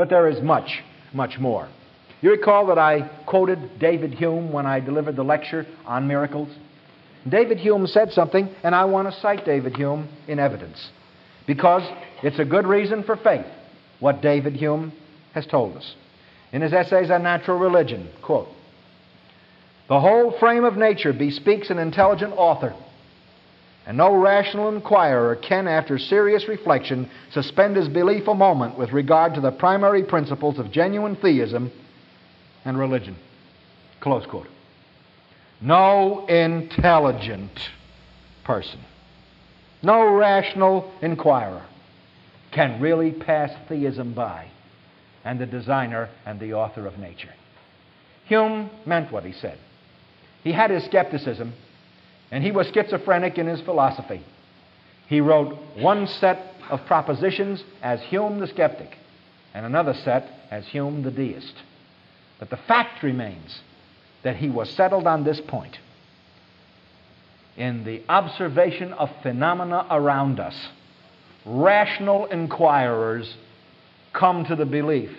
But there is much, much more. You recall that I quoted David Hume when I delivered the lecture on miracles? David Hume said something, and I want to cite David Hume in evidence because it's a good reason for faith, what David Hume has told us. In his essays on natural religion, quote, The whole frame of nature bespeaks an intelligent author, and no rational inquirer can, after serious reflection, suspend his belief a moment with regard to the primary principles of genuine theism and religion. Close quote. No intelligent person, no rational inquirer can really pass theism by and the designer and the author of nature. Hume meant what he said. He had his skepticism, and he was schizophrenic in his philosophy. He wrote one set of propositions as Hume the skeptic, and another set as Hume the deist. But the fact remains that he was settled on this point. In the observation of phenomena around us, rational inquirers come to the belief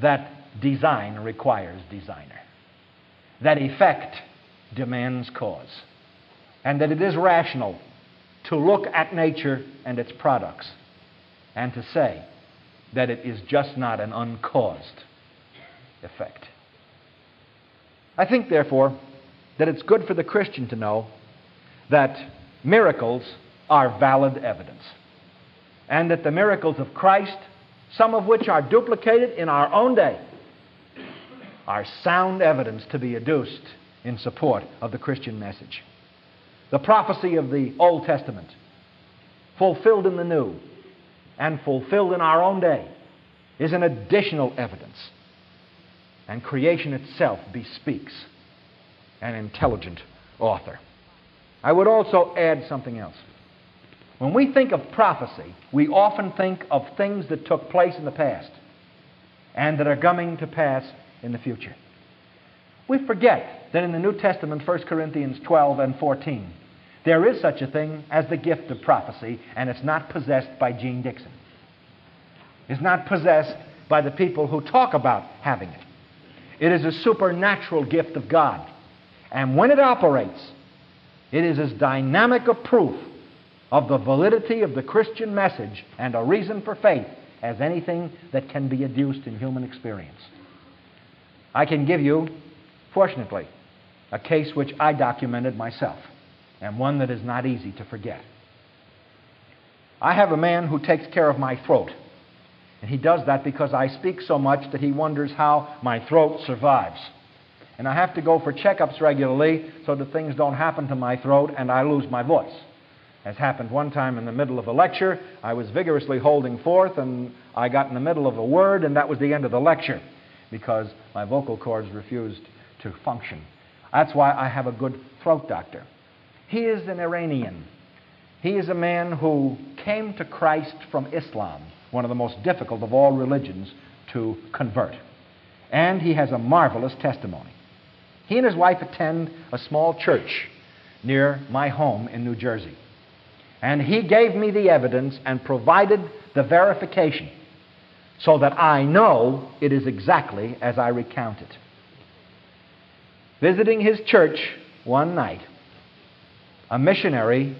that design requires designer, that effect demands cause, and that it is rational to look at nature and its products and to say that it is just not an uncaused effect. I think, therefore, that it's good for the Christian to know that miracles are valid evidence, and that the miracles of Christ, some of which are duplicated in our own day, are sound evidence to be adduced in support of the Christian message. The prophecy of the Old Testament, fulfilled in the New, and fulfilled in our own day, is an additional evidence and creation itself bespeaks an intelligent author. I would also add something else. When we think of prophecy, we often think of things that took place in the past and that are coming to pass in the future. We forget that in the New Testament, 1 Corinthians 12 and 14, there is such a thing as the gift of prophecy, and it's not possessed by Jeane Dixon. It's not possessed by the people who talk about having it. It is a supernatural gift of God. And when it operates, it is as dynamic a proof of the validity of the Christian message and a reason for faith as anything that can be adduced in human experience. I can give you, fortunately, a case which I documented myself, and one that is not easy to forget. I have a man who takes care of my throat. And he does that because I speak so much that he wonders how my throat survives. And I have to go for checkups regularly so that things don't happen to my throat and I lose my voice. As happened one time in the middle of a lecture, I was vigorously holding forth and I got in the middle of a word and that was the end of the lecture because my vocal cords refused to function. That's why I have a good throat doctor. He is an Iranian. He is a man who came to Christ from Islam one of the most difficult of all religions to convert. And he has a marvelous testimony. He and his wife attend a small church near my home in New Jersey. And he gave me the evidence and provided the verification so that I know it is exactly as I recount it. Visiting his church one night, a missionary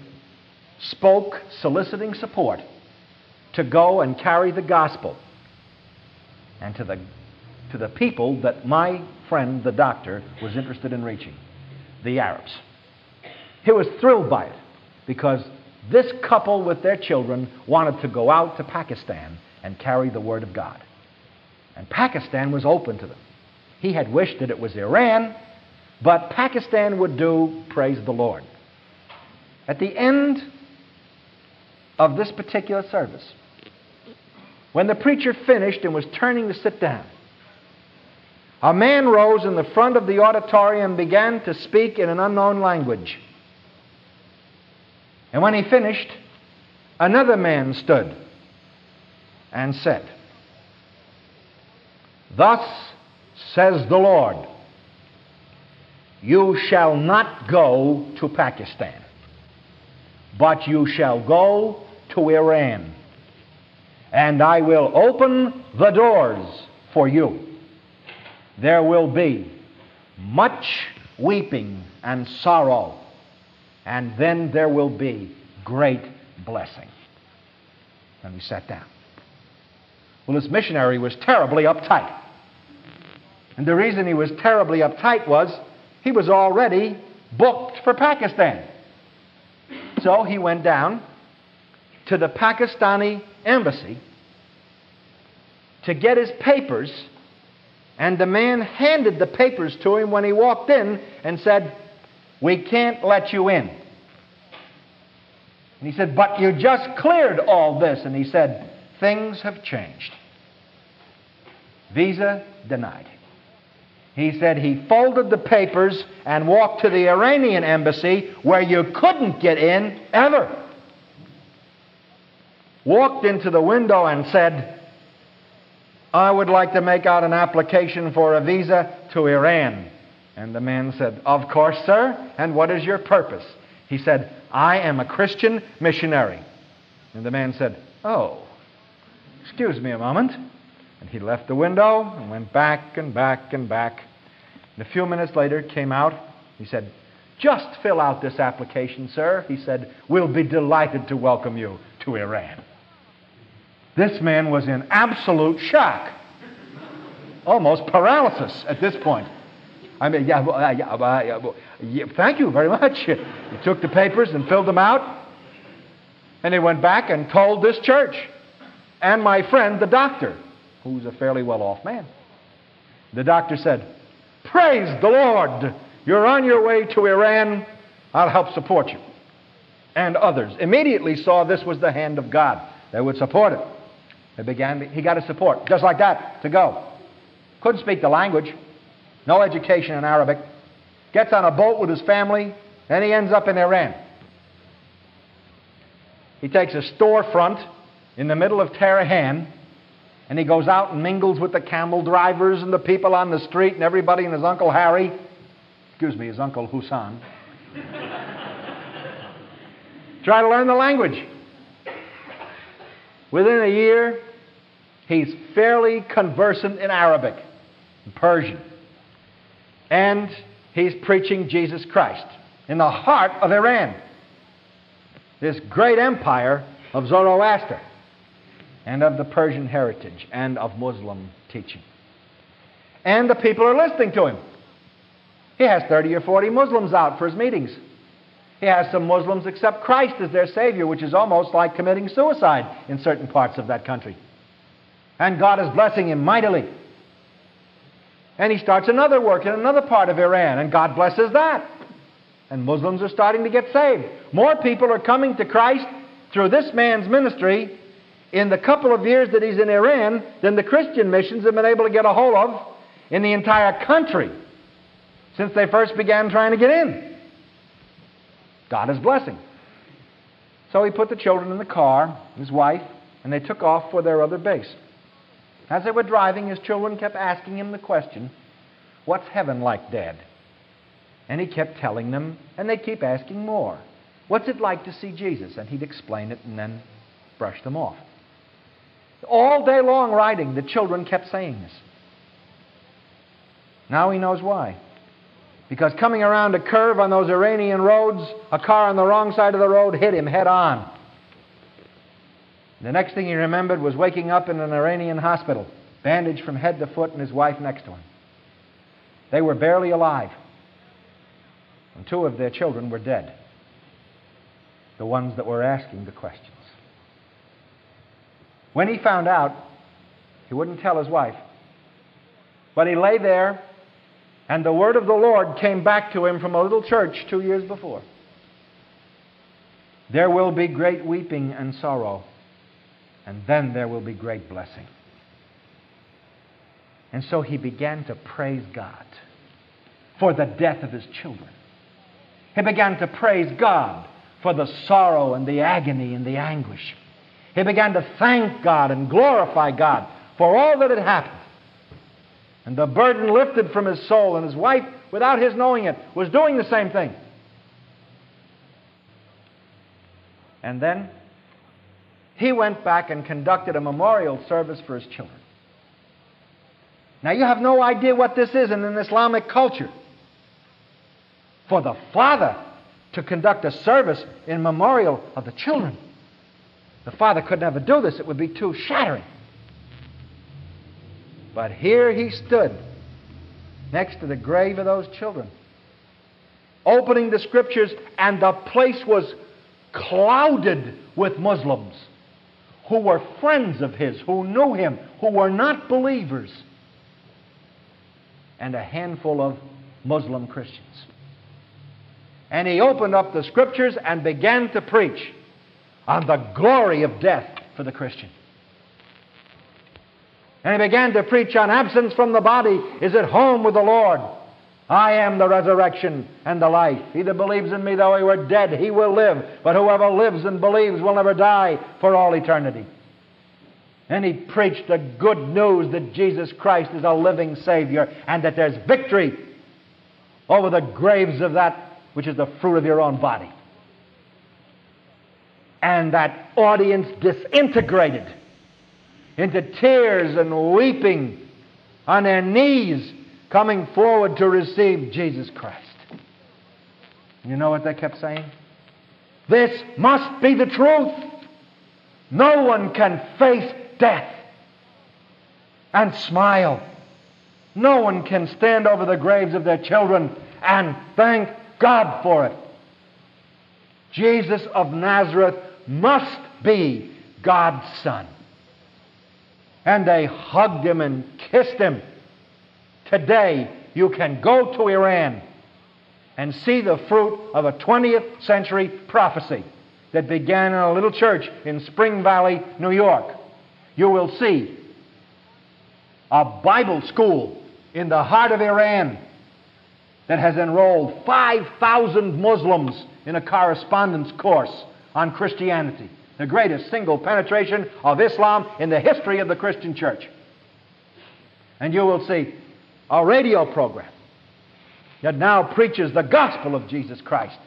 spoke soliciting support to go and carry the gospel and to the, to the people that my friend, the doctor, was interested in reaching the Arabs. He was thrilled by it because this couple with their children wanted to go out to Pakistan and carry the Word of God. And Pakistan was open to them. He had wished that it was Iran, but Pakistan would do, praise the Lord. At the end of this particular service, when the preacher finished and was turning to sit down, a man rose in the front of the auditorium and began to speak in an unknown language. And when he finished, another man stood and said, Thus says the Lord, you shall not go to Pakistan, but you shall go to Iran and I will open the doors for you. There will be much weeping and sorrow, and then there will be great blessing. And we sat down. Well, this missionary was terribly uptight. And the reason he was terribly uptight was he was already booked for Pakistan. So he went down to the Pakistani embassy to get his papers, and the man handed the papers to him when he walked in and said, We can't let you in. And he said, But you just cleared all this. And he said, Things have changed. Visa denied. He said he folded the papers and walked to the Iranian embassy where you couldn't get in ever. Walked into the window and said, I would like to make out an application for a visa to Iran. And the man said, Of course, sir. And what is your purpose? He said, I am a Christian missionary. And the man said, Oh, excuse me a moment. And he left the window and went back and back and back. And a few minutes later came out. He said, Just fill out this application, sir. He said, We'll be delighted to welcome you to Iran. This man was in absolute shock, almost paralysis at this point. I mean, yeah, uh, yeah, uh, yeah, thank you very much. He took the papers and filled them out. And he went back and told this church and my friend, the doctor, who's a fairly well off man. The doctor said, Praise the Lord! You're on your way to Iran. I'll help support you. And others immediately saw this was the hand of God. They would support it. They began, he got his support, just like that, to go. Couldn't speak the language, no education in Arabic. Gets on a boat with his family, and he ends up in Iran. He takes a storefront in the middle of Tehran and he goes out and mingles with the camel drivers and the people on the street and everybody and his Uncle Harry. Excuse me, his Uncle Husan. Try to learn the language. Within a year, he's fairly conversant in Arabic and Persian. And he's preaching Jesus Christ in the heart of Iran, this great empire of Zoroaster and of the Persian heritage and of Muslim teaching. And the people are listening to him. He has 30 or 40 Muslims out for his meetings. He has some Muslims accept Christ as their Savior, which is almost like committing suicide in certain parts of that country. And God is blessing him mightily. And he starts another work in another part of Iran, and God blesses that. And Muslims are starting to get saved. More people are coming to Christ through this man's ministry in the couple of years that he's in Iran than the Christian missions have been able to get a hold of in the entire country since they first began trying to get in. God is blessing. So he put the children in the car, his wife, and they took off for their other base. As they were driving, his children kept asking him the question, What's heaven like, Dad? And he kept telling them, and they'd keep asking more. What's it like to see Jesus? And he'd explain it and then brush them off. All day long riding, the children kept saying this. Now he knows why. Because coming around a curve on those Iranian roads, a car on the wrong side of the road hit him head on. The next thing he remembered was waking up in an Iranian hospital, bandaged from head to foot, and his wife next to him. They were barely alive, and two of their children were dead. The ones that were asking the questions. When he found out, he wouldn't tell his wife. But he lay there, and the word of the Lord came back to him from a little church two years before. There will be great weeping and sorrow, and then there will be great blessing. And so he began to praise God for the death of his children. He began to praise God for the sorrow and the agony and the anguish. He began to thank God and glorify God for all that had happened. And the burden lifted from his soul, and his wife, without his knowing it, was doing the same thing. And then he went back and conducted a memorial service for his children. Now, you have no idea what this is in an Islamic culture. For the father to conduct a service in memorial of the children. The father could never do this, it would be too shattering. But here he stood next to the grave of those children, opening the scriptures, and the place was clouded with Muslims who were friends of his, who knew him, who were not believers, and a handful of Muslim Christians. And he opened up the scriptures and began to preach on the glory of death for the Christian. And he began to preach on absence from the body is at home with the Lord. I am the resurrection and the life. He that believes in me, though he were dead, he will live. But whoever lives and believes will never die for all eternity. And he preached the good news that Jesus Christ is a living Savior and that there's victory over the graves of that which is the fruit of your own body. And that audience disintegrated into tears and weeping on their knees coming forward to receive Jesus Christ. You know what they kept saying? This must be the truth. No one can face death and smile. No one can stand over the graves of their children and thank God for it. Jesus of Nazareth must be God's Son. And they hugged him and kissed him Today, you can go to Iran and see the fruit of a 20th century prophecy that began in a little church in Spring Valley, New York. You will see a Bible school in the heart of Iran that has enrolled 5,000 Muslims in a correspondence course on Christianity, the greatest single penetration of Islam in the history of the Christian church. And you will see a radio program that now preaches the gospel of Jesus Christ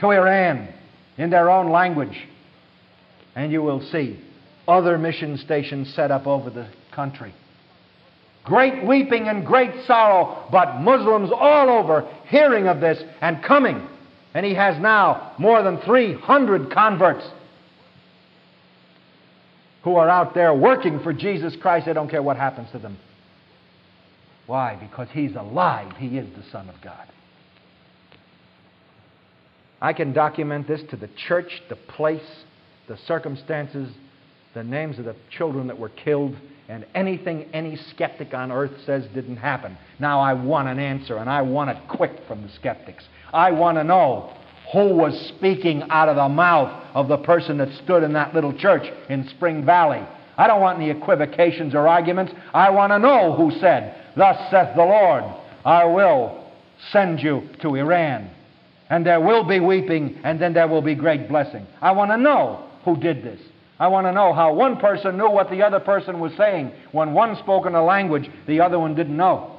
to Iran in their own language. And you will see other mission stations set up over the country. Great weeping and great sorrow, but Muslims all over hearing of this and coming. And he has now more than 300 converts who are out there working for Jesus Christ. They don't care what happens to them. Why? Because he's alive. He is the Son of God. I can document this to the church, the place, the circumstances, the names of the children that were killed, and anything any skeptic on earth says didn't happen. Now I want an answer, and I want it quick from the skeptics. I want to know who was speaking out of the mouth of the person that stood in that little church in Spring Valley. I don't want any equivocations or arguments. I want to know who said, Thus saith the Lord, I will send you to Iran. And there will be weeping, and then there will be great blessing. I want to know who did this. I want to know how one person knew what the other person was saying when one spoke in a language the other one didn't know.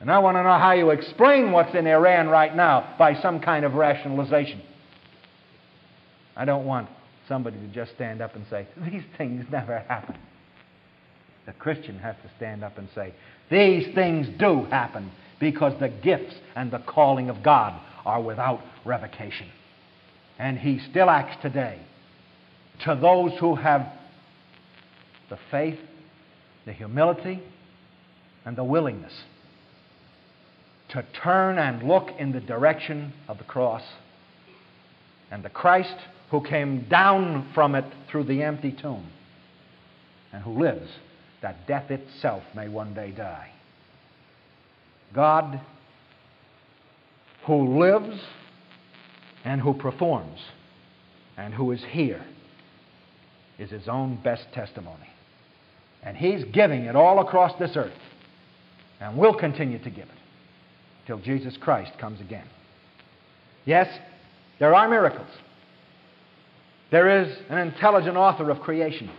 And I want to know how you explain what's in Iran right now by some kind of rationalization. I don't want somebody to just stand up and say, These things never happen. The Christian has to stand up and say, These things do happen because the gifts and the calling of God are without revocation. And He still acts today to those who have the faith, the humility, and the willingness to turn and look in the direction of the cross and the Christ who came down from it through the empty tomb and who lives that death itself may one day die. God, who lives and who performs and who is here, is his own best testimony. And he's giving it all across this earth and will continue to give it till Jesus Christ comes again. Yes, there are miracles. There is an intelligent author of creation.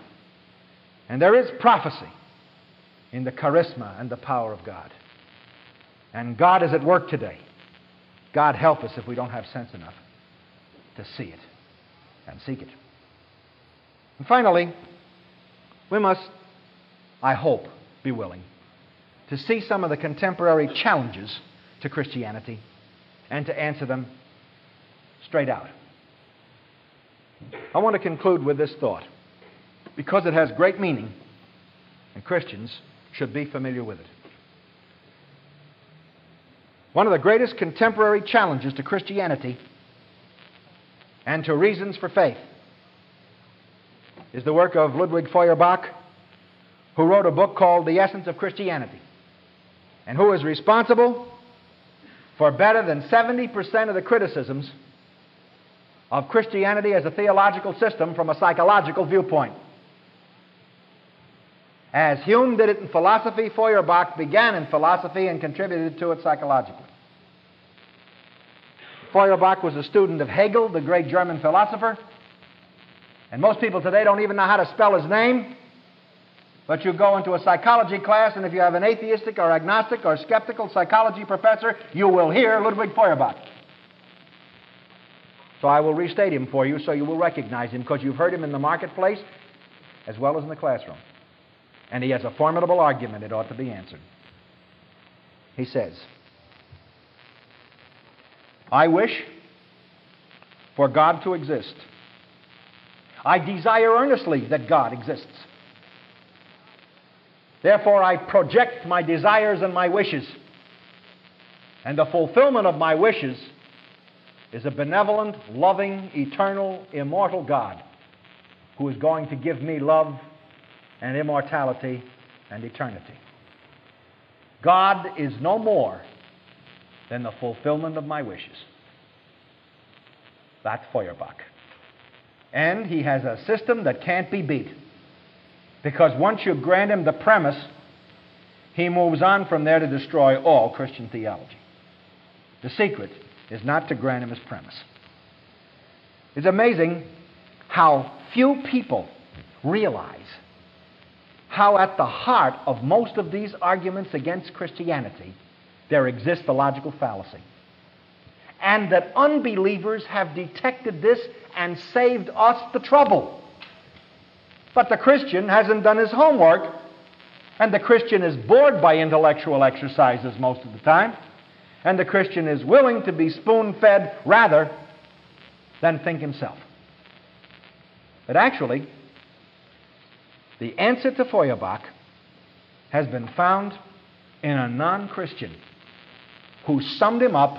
And there is prophecy in the charisma and the power of God. And God is at work today. God help us if we don't have sense enough to see it and seek it. And finally, we must, I hope, be willing to see some of the contemporary challenges to Christianity and to answer them straight out. I want to conclude with this thought because it has great meaning, and Christians should be familiar with it. One of the greatest contemporary challenges to Christianity and to reasons for faith is the work of Ludwig Feuerbach, who wrote a book called The Essence of Christianity, and who is responsible for better than 70% of the criticisms of Christianity as a theological system from a psychological viewpoint. As Hume did it in philosophy, Feuerbach began in philosophy and contributed to it psychologically. Feuerbach was a student of Hegel, the great German philosopher. And most people today don't even know how to spell his name. But you go into a psychology class, and if you have an atheistic or agnostic or skeptical psychology professor, you will hear Ludwig Feuerbach. So I will restate him for you so you will recognize him because you've heard him in the marketplace as well as in the classroom. And he has a formidable argument. It ought to be answered. He says, I wish for God to exist. I desire earnestly that God exists. Therefore, I project my desires and my wishes. And the fulfillment of my wishes is a benevolent, loving, eternal, immortal God who is going to give me love and immortality and eternity. God is no more than the fulfillment of my wishes. That's Feuerbach. And he has a system that can't be beat. Because once you grant him the premise, he moves on from there to destroy all Christian theology. The secret is not to grant him his premise. It's amazing how few people realize how at the heart of most of these arguments against Christianity there exists a logical fallacy. And that unbelievers have detected this and saved us the trouble. But the Christian hasn't done his homework, and the Christian is bored by intellectual exercises most of the time, and the Christian is willing to be spoon fed rather than think himself. But actually, the answer to Feuerbach has been found in a non Christian who summed him up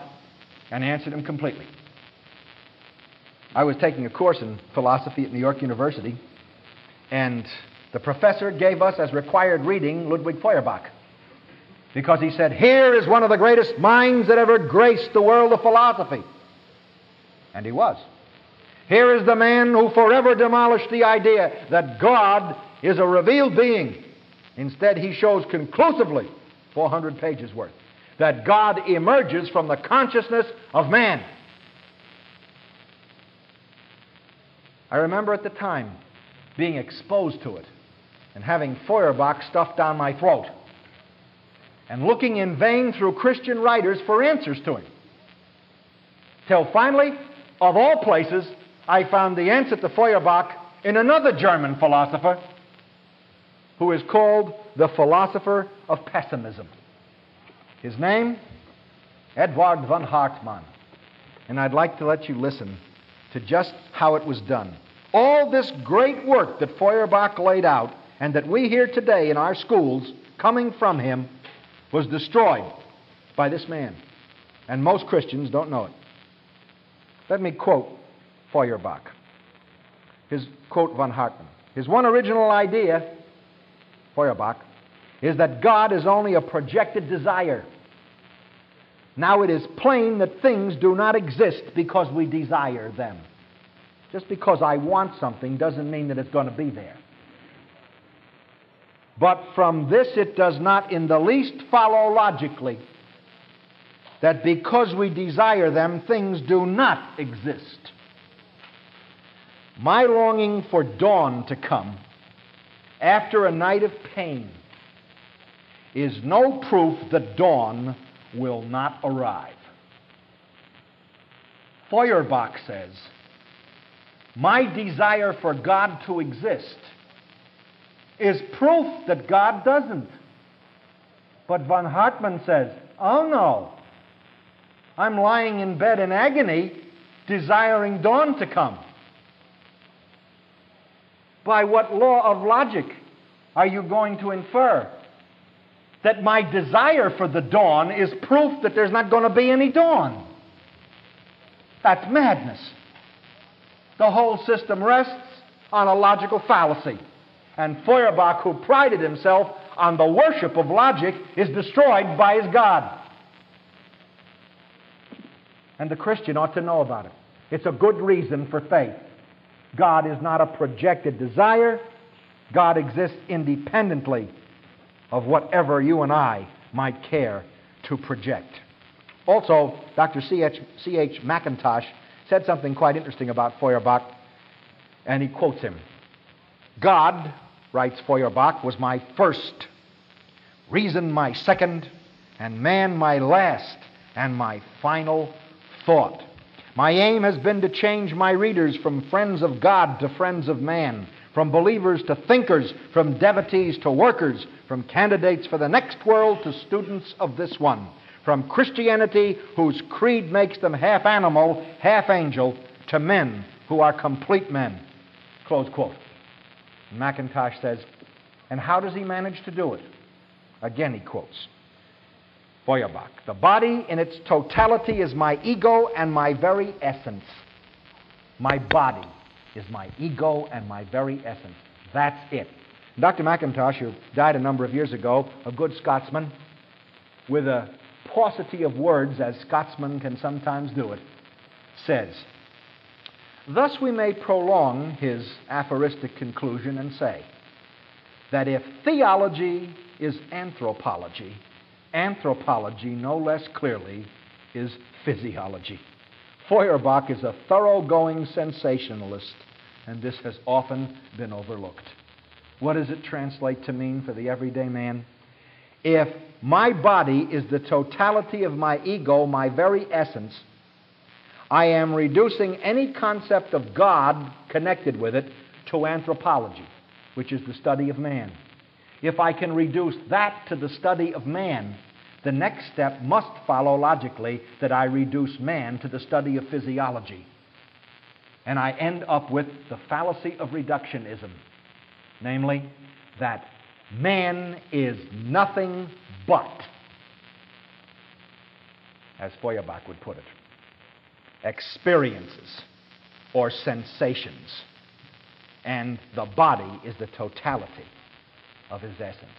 and answered him completely. I was taking a course in philosophy at New York University, and the professor gave us as required reading Ludwig Feuerbach because he said, Here is one of the greatest minds that ever graced the world of philosophy. And he was. Here is the man who forever demolished the idea that God is a revealed being. Instead, he shows conclusively, 400 pages worth, that God emerges from the consciousness of man. I remember at the time being exposed to it and having Feuerbach stuffed down my throat and looking in vain through Christian writers for answers to him. Till finally, of all places, I found the answer to Feuerbach in another German philosopher who is called the philosopher of pessimism. His name? Eduard von Hartmann. And I'd like to let you listen to just how it was done. All this great work that Feuerbach laid out and that we hear today in our schools coming from him was destroyed by this man. And most Christians don't know it. Let me quote Feuerbach. His quote von Hartmann. His one original idea Feuerbach, is that God is only a projected desire. Now it is plain that things do not exist because we desire them. Just because I want something doesn't mean that it's going to be there. But from this, it does not in the least follow logically that because we desire them, things do not exist. My longing for dawn to come after a night of pain is no proof that dawn will not arrive. Feuerbach says my desire for God to exist is proof that God doesn't. But von Hartmann says, oh no, I'm lying in bed in agony, desiring dawn to come. By what law of logic are you going to infer that my desire for the dawn is proof that there's not going to be any dawn? That's madness. The whole system rests on a logical fallacy. And Feuerbach, who prided himself on the worship of logic, is destroyed by his God. And the Christian ought to know about it. It's a good reason for faith. God is not a projected desire, God exists independently of whatever you and I might care to project. Also, Dr. C.H. C.H. Mackintosh said something quite interesting about Feuerbach, and he quotes him God, writes Feuerbach, was my first, reason my second, and man my last, and my final thought. My aim has been to change my readers from friends of God to friends of man, from believers to thinkers, from devotees to workers, from candidates for the next world to students of this one, from Christianity, whose creed makes them half animal, half angel, to men who are complete men. Close quote. Mackintosh says, and how does he manage to do it? Again, he quotes Feuerbach. The body in its totality is my ego and my very essence. My body is my ego and my very essence. That's it. Dr. Mackintosh, who died a number of years ago, a good Scotsman, with a paucity of words, as Scotsmen can sometimes do it, says, Thus we may prolong his aphoristic conclusion and say that if theology is anthropology, anthropology, no less clearly, is physiology. Feuerbach is a thoroughgoing sensationalist, and this has often been overlooked. What does it translate to mean for the everyday man? If my body is the totality of my ego, my very essence, I am reducing any concept of God connected with it to anthropology, which is the study of man. If I can reduce that to the study of man, the next step must follow logically that I reduce man to the study of physiology. And I end up with the fallacy of reductionism, namely, that man is nothing but, as Feuerbach would put it, experiences or sensations, and the body is the totality of his essence.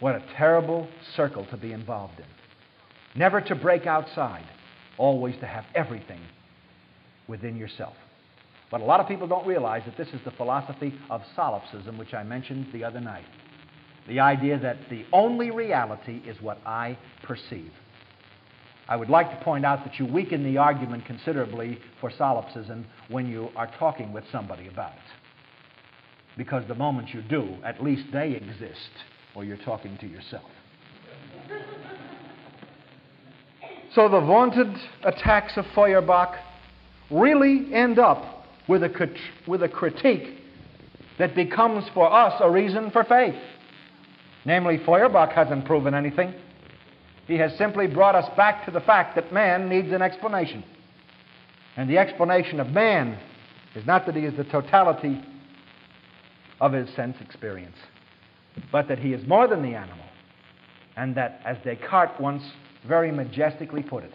What a terrible circle to be involved in. Never to break outside, always to have everything within yourself. But a lot of people don't realize that this is the philosophy of solipsism, which I mentioned the other night. The idea that the only reality is what I perceive. I would like to point out that you weaken the argument considerably for solipsism when you are talking with somebody about it. Because the moment you do, at least they exist, or you're talking to yourself. So the vaunted attacks of Feuerbach really end up with a, with a critique that becomes for us a reason for faith. Namely, Feuerbach hasn't proven anything. He has simply brought us back to the fact that man needs an explanation. And the explanation of man is not that he is the totality of his sense experience, but that he is more than the animal, and that, as Descartes once very majestically put it,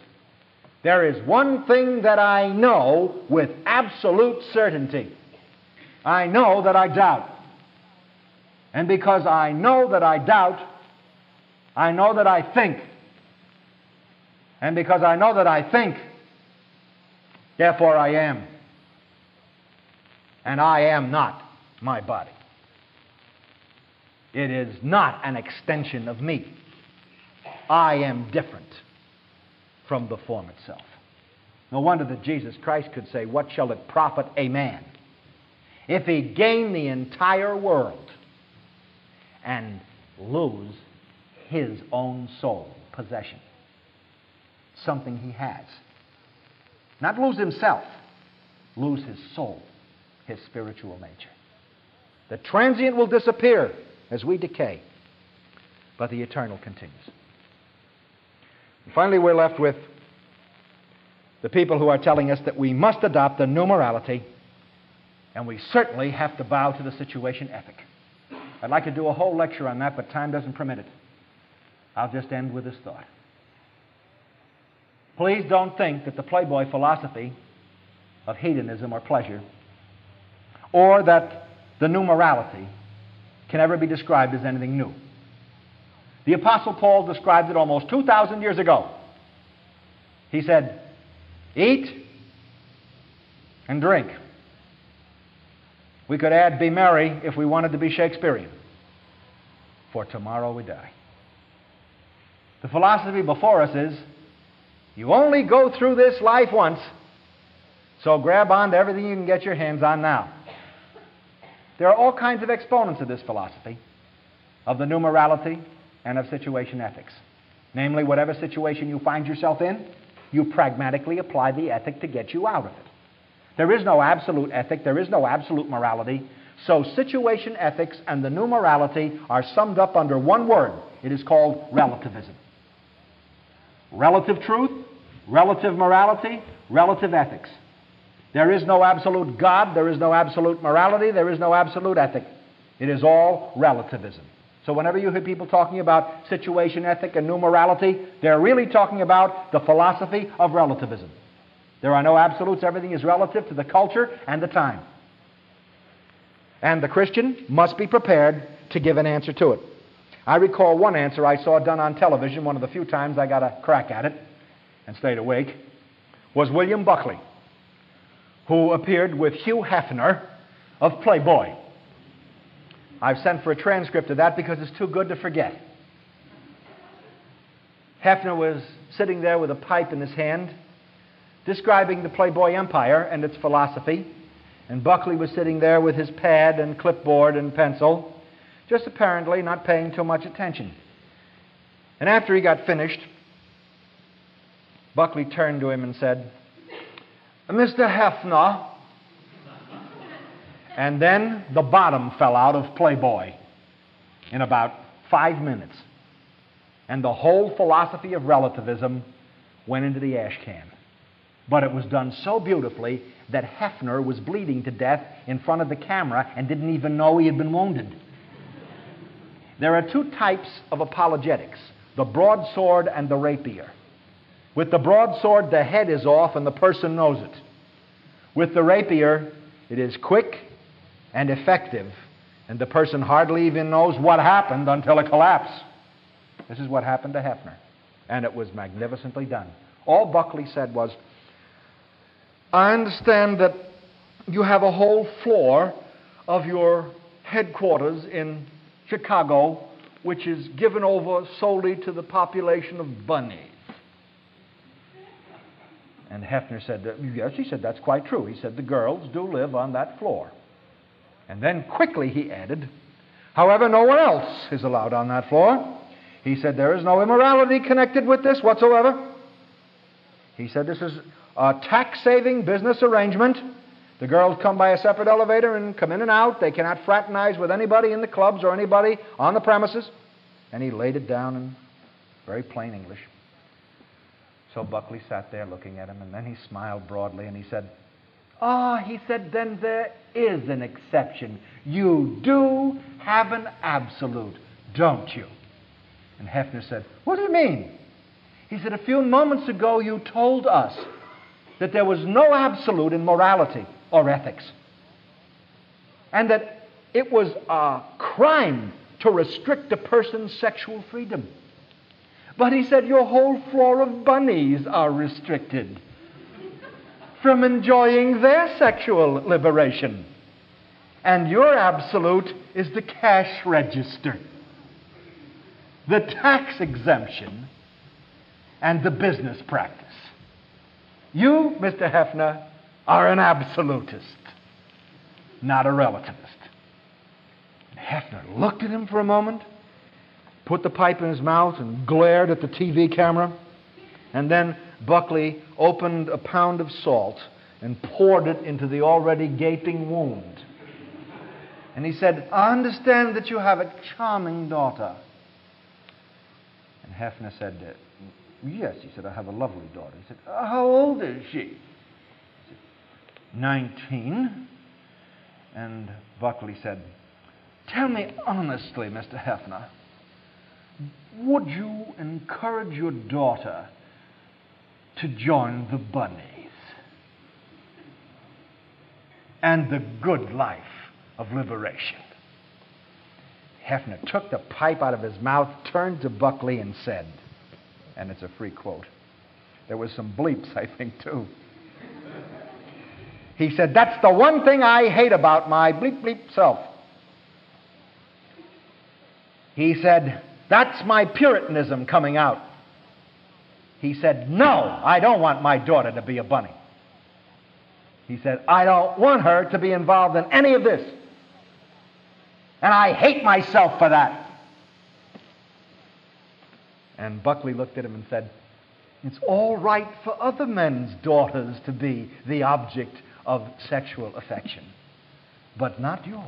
there is one thing that I know with absolute certainty. I know that I doubt. And because I know that I doubt, I know that I think. And because I know that I think, therefore I am. And I am not my body. It is not an extension of me. I am different from the form itself. No wonder that Jesus Christ could say, What shall it profit a man if he gain the entire world and lose his own soul, possession? Something he has. Not lose himself, lose his soul, his spiritual nature. The transient will disappear as we decay, but the eternal continues. And finally, we're left with the people who are telling us that we must adopt the new morality, and we certainly have to bow to the situation ethic. I'd like to do a whole lecture on that, but time doesn't permit it. I'll just end with this thought. Please don't think that the Playboy philosophy of hedonism or pleasure, or that the new morality can ever be described as anything new. The Apostle Paul described it almost 2,000 years ago. He said, Eat and drink. We could add be merry if we wanted to be Shakespearean. For tomorrow we die. The philosophy before us is you only go through this life once, so grab on to everything you can get your hands on now. There are all kinds of exponents of this philosophy, of the new morality and of situation ethics. Namely, whatever situation you find yourself in, you pragmatically apply the ethic to get you out of it. There is no absolute ethic, there is no absolute morality. So, situation ethics and the new morality are summed up under one word. It is called relativism. Relative truth, relative morality, relative ethics. There is no absolute God, there is no absolute morality, there is no absolute ethic. It is all relativism. So whenever you hear people talking about situation ethic and new morality, they're really talking about the philosophy of relativism. There are no absolutes, everything is relative to the culture and the time. And the Christian must be prepared to give an answer to it. I recall one answer I saw done on television, one of the few times I got a crack at it and stayed awake, was William Buckley who appeared with Hugh Hefner of Playboy. I've sent for a transcript of that because it's too good to forget. Hefner was sitting there with a pipe in his hand, describing the Playboy empire and its philosophy, and Buckley was sitting there with his pad and clipboard and pencil, just apparently not paying too much attention. And after he got finished, Buckley turned to him and said, Mr. Hefner. And then the bottom fell out of Playboy in about five minutes. And the whole philosophy of relativism went into the ash can. But it was done so beautifully that Hefner was bleeding to death in front of the camera and didn't even know he had been wounded. There are two types of apologetics the broadsword and the rapier. With the broadsword, the head is off and the person knows it. With the rapier, it is quick and effective, and the person hardly even knows what happened until a collapse. This is what happened to Hefner, and it was magnificently done. All Buckley said was, I understand that you have a whole floor of your headquarters in Chicago which is given over solely to the population of bunnies. And Hefner said, Yes, he said, that's quite true. He said, The girls do live on that floor. And then quickly he added, However, no one else is allowed on that floor. He said, There is no immorality connected with this whatsoever. He said, This is a tax saving business arrangement. The girls come by a separate elevator and come in and out. They cannot fraternize with anybody in the clubs or anybody on the premises. And he laid it down in very plain English. So Buckley sat there looking at him, and then he smiled broadly and he said, Ah, oh, he said, then there is an exception. You do have an absolute, don't you? And Hefner said, What do you mean? He said, A few moments ago you told us that there was no absolute in morality or ethics, and that it was a crime to restrict a person's sexual freedom. But he said, Your whole floor of bunnies are restricted from enjoying their sexual liberation. And your absolute is the cash register, the tax exemption, and the business practice. You, Mr. Hefner, are an absolutist, not a relativist. Hefner looked at him for a moment put the pipe in his mouth and glared at the TV camera. And then Buckley opened a pound of salt and poured it into the already gaping wound. And he said, I understand that you have a charming daughter. And Hefner said, Yes, he said, I have a lovely daughter. He said, How old is she? 19. And Buckley said, Tell me honestly, Mr. Hefner, would you encourage your daughter to join the bunnies and the good life of liberation? Hefner took the pipe out of his mouth, turned to Buckley, and said, and it's a free quote. There was some bleeps, I think, too. He said, That's the one thing I hate about my bleep bleep self. He said, That's my Puritanism coming out. He said, No, I don't want my daughter to be a bunny. He said, I don't want her to be involved in any of this. And I hate myself for that. And Buckley looked at him and said, It's all right for other men's daughters to be the object of sexual affection, but not yours.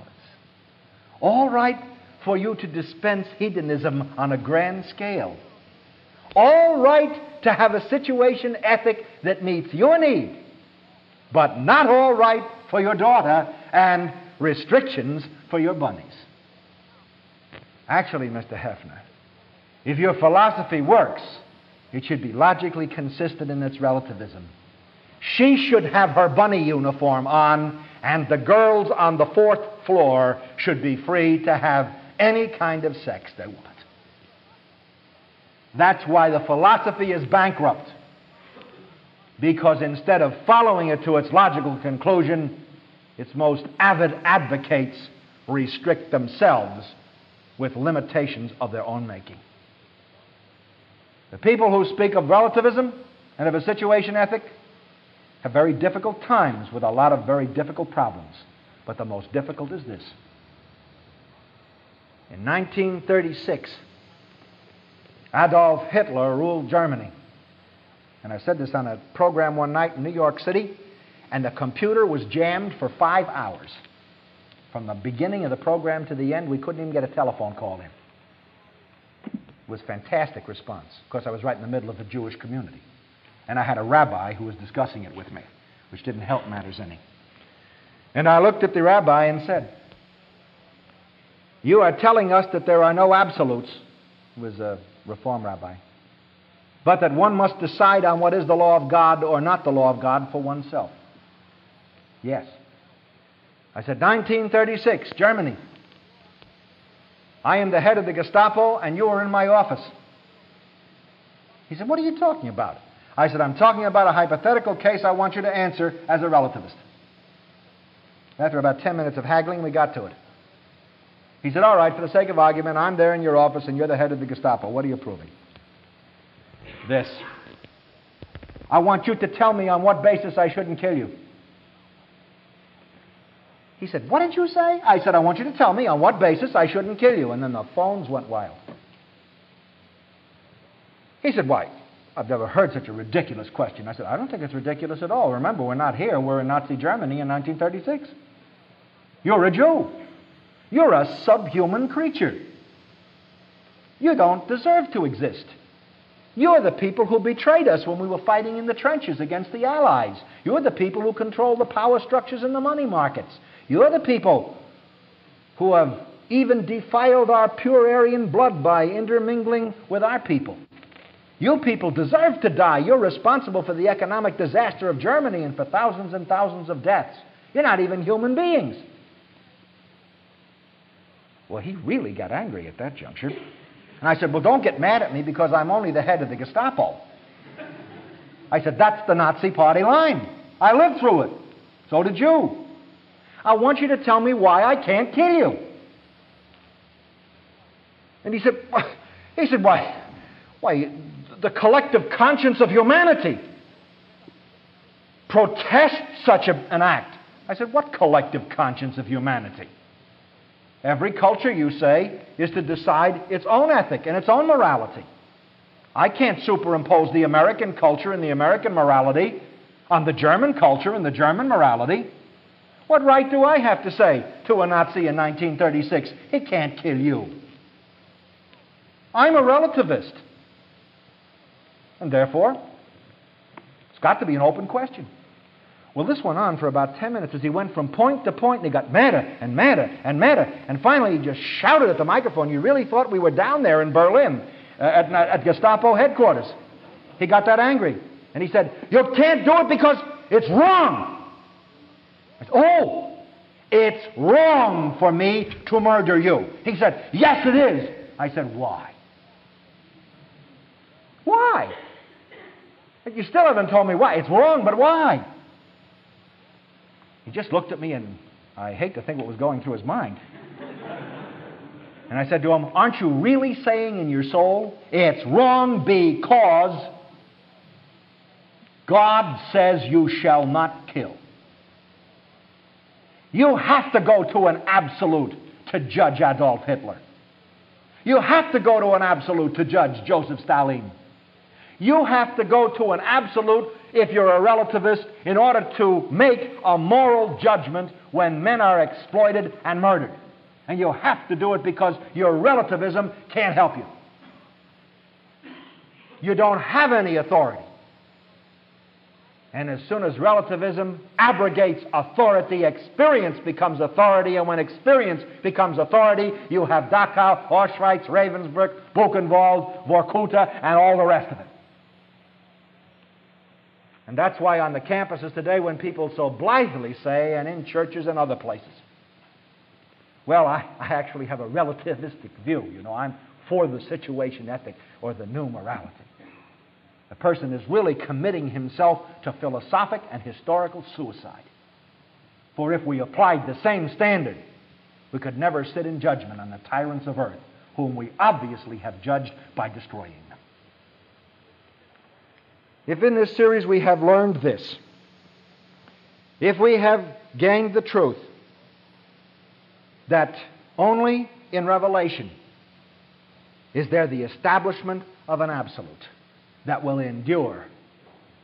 All right for you to dispense hedonism on a grand scale. All right to have a situation ethic that meets your need, but not all right for your daughter and restrictions for your bunnies. Actually, Mr. Hefner, if your philosophy works, it should be logically consistent in its relativism. She should have her bunny uniform on, and the girls on the fourth floor should be free to have any kind of sex they want. That's why the philosophy is bankrupt. Because instead of following it to its logical conclusion, its most avid advocates restrict themselves with limitations of their own making. The people who speak of relativism and of a situation ethic have very difficult times with a lot of very difficult problems. But the most difficult is this. In 1936, Adolf Hitler ruled Germany. And I said this on a program one night in New York City, and the computer was jammed for five hours. From the beginning of the program to the end, we couldn't even get a telephone call in. It was fantastic response, because I was right in the middle of the Jewish community. And I had a rabbi who was discussing it with me, which didn't help matters any. And I looked at the rabbi and said, You are telling us that there are no absolutes, he was a reform rabbi, but that one must decide on what is the law of God or not the law of God for oneself. Yes. I said, 1936, Germany. I am the head of the Gestapo, and you are in my office. He said, What are you talking about? I said, I'm talking about a hypothetical case I want you to answer as a relativist. After about 10 minutes of haggling, we got to it. He said, All right, for the sake of argument, I'm there in your office and you're the head of the Gestapo. What are you proving? This. I want you to tell me on what basis I shouldn't kill you. He said, What did you say? I said, I want you to tell me on what basis I shouldn't kill you. And then the phones went wild. He said, Why? I've never heard such a ridiculous question. I said, I don't think it's ridiculous at all. Remember, we're not here. We're in Nazi Germany in 1936. You're a Jew. You're a subhuman creature. You don't deserve to exist. You're the people who betrayed us when we were fighting in the trenches against the Allies. You're the people who control the power structures in the money markets. You're the people who have even defiled our pure Aryan blood by intermingling with our people. You people deserve to die. You're responsible for the economic disaster of Germany and for thousands and thousands of deaths. You're not even human beings. Well, he really got angry at that juncture. And I said, Well, don't get mad at me because I'm only the head of the Gestapo. I said, That's the Nazi Party line. I lived through it. So did you. I want you to tell me why I can't kill you. And he said, he said, why, why, the collective conscience of humanity protests such a, an act. I said, What collective conscience of humanity? Every culture, you say, is to decide its own ethic and its own morality. I can't superimpose the American culture and the American morality on the German culture and the German morality. What right do I have to say to a Nazi in 1936, he can't kill you? I'm a relativist. And therefore, it's got to be an open question. Well, this went on for about 10 minutes as he went from point to point, and he got madder and madder and madder. And finally, he just shouted at the microphone. You really thought we were down there in Berlin uh, at, at Gestapo headquarters. He got that angry. And he said, You can't do it because it's wrong. Said, oh, it's wrong for me to murder you. He said, Yes, it is. I said, Why? Why? You still haven't told me why. It's wrong, but why? He just looked at me, and I hate to think what was going through his mind. And I said to him, Aren't you really saying in your soul, it's wrong because God says you shall not kill? You have to go to an absolute to judge Adolf Hitler. You have to go to an absolute to judge Joseph Stalin. You have to go to an absolute if you're a relativist in order to make a moral judgment when men are exploited and murdered. And you have to do it because your relativism can't help you. You don't have any authority. And as soon as relativism abrogates authority, experience becomes authority. And when experience becomes authority, you have Dachau, Auschwitz, Ravensbrück, Buchenwald, Vorkuta, and all the rest of it. And that's why on the campuses today, when people so blithely say, and in churches and other places, well, I, I actually have a relativistic view. You know, I'm for the situation ethic or the new morality. A person is really committing himself to philosophic and historical suicide. For if we applied the same standard, we could never sit in judgment on the tyrants of earth, whom we obviously have judged by destroying. If in this series we have learned this, if we have gained the truth that only in Revelation is there the establishment of an absolute that will endure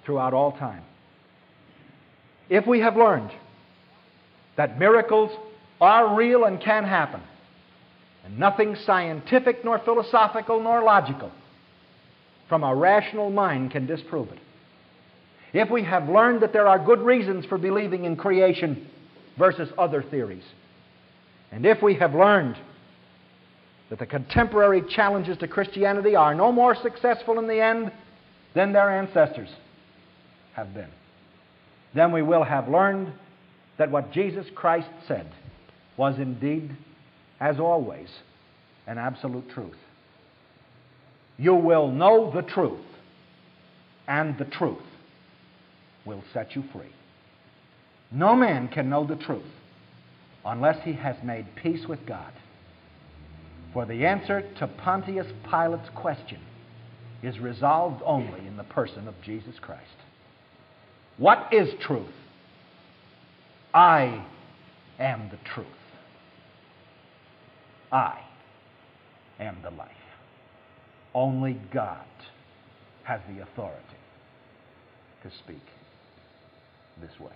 throughout all time. If we have learned that miracles are real and can happen, and nothing scientific nor philosophical nor logical from a rational mind can disprove it. If we have learned that there are good reasons for believing in creation versus other theories, and if we have learned that the contemporary challenges to Christianity are no more successful in the end than their ancestors have been, then we will have learned that what Jesus Christ said was indeed, as always, an absolute truth. You will know the truth, and the truth will set you free. No man can know the truth unless he has made peace with God. For the answer to Pontius Pilate's question is resolved only in the person of Jesus Christ. What is truth? I am the truth. I am the life. Only God has the authority to speak this way.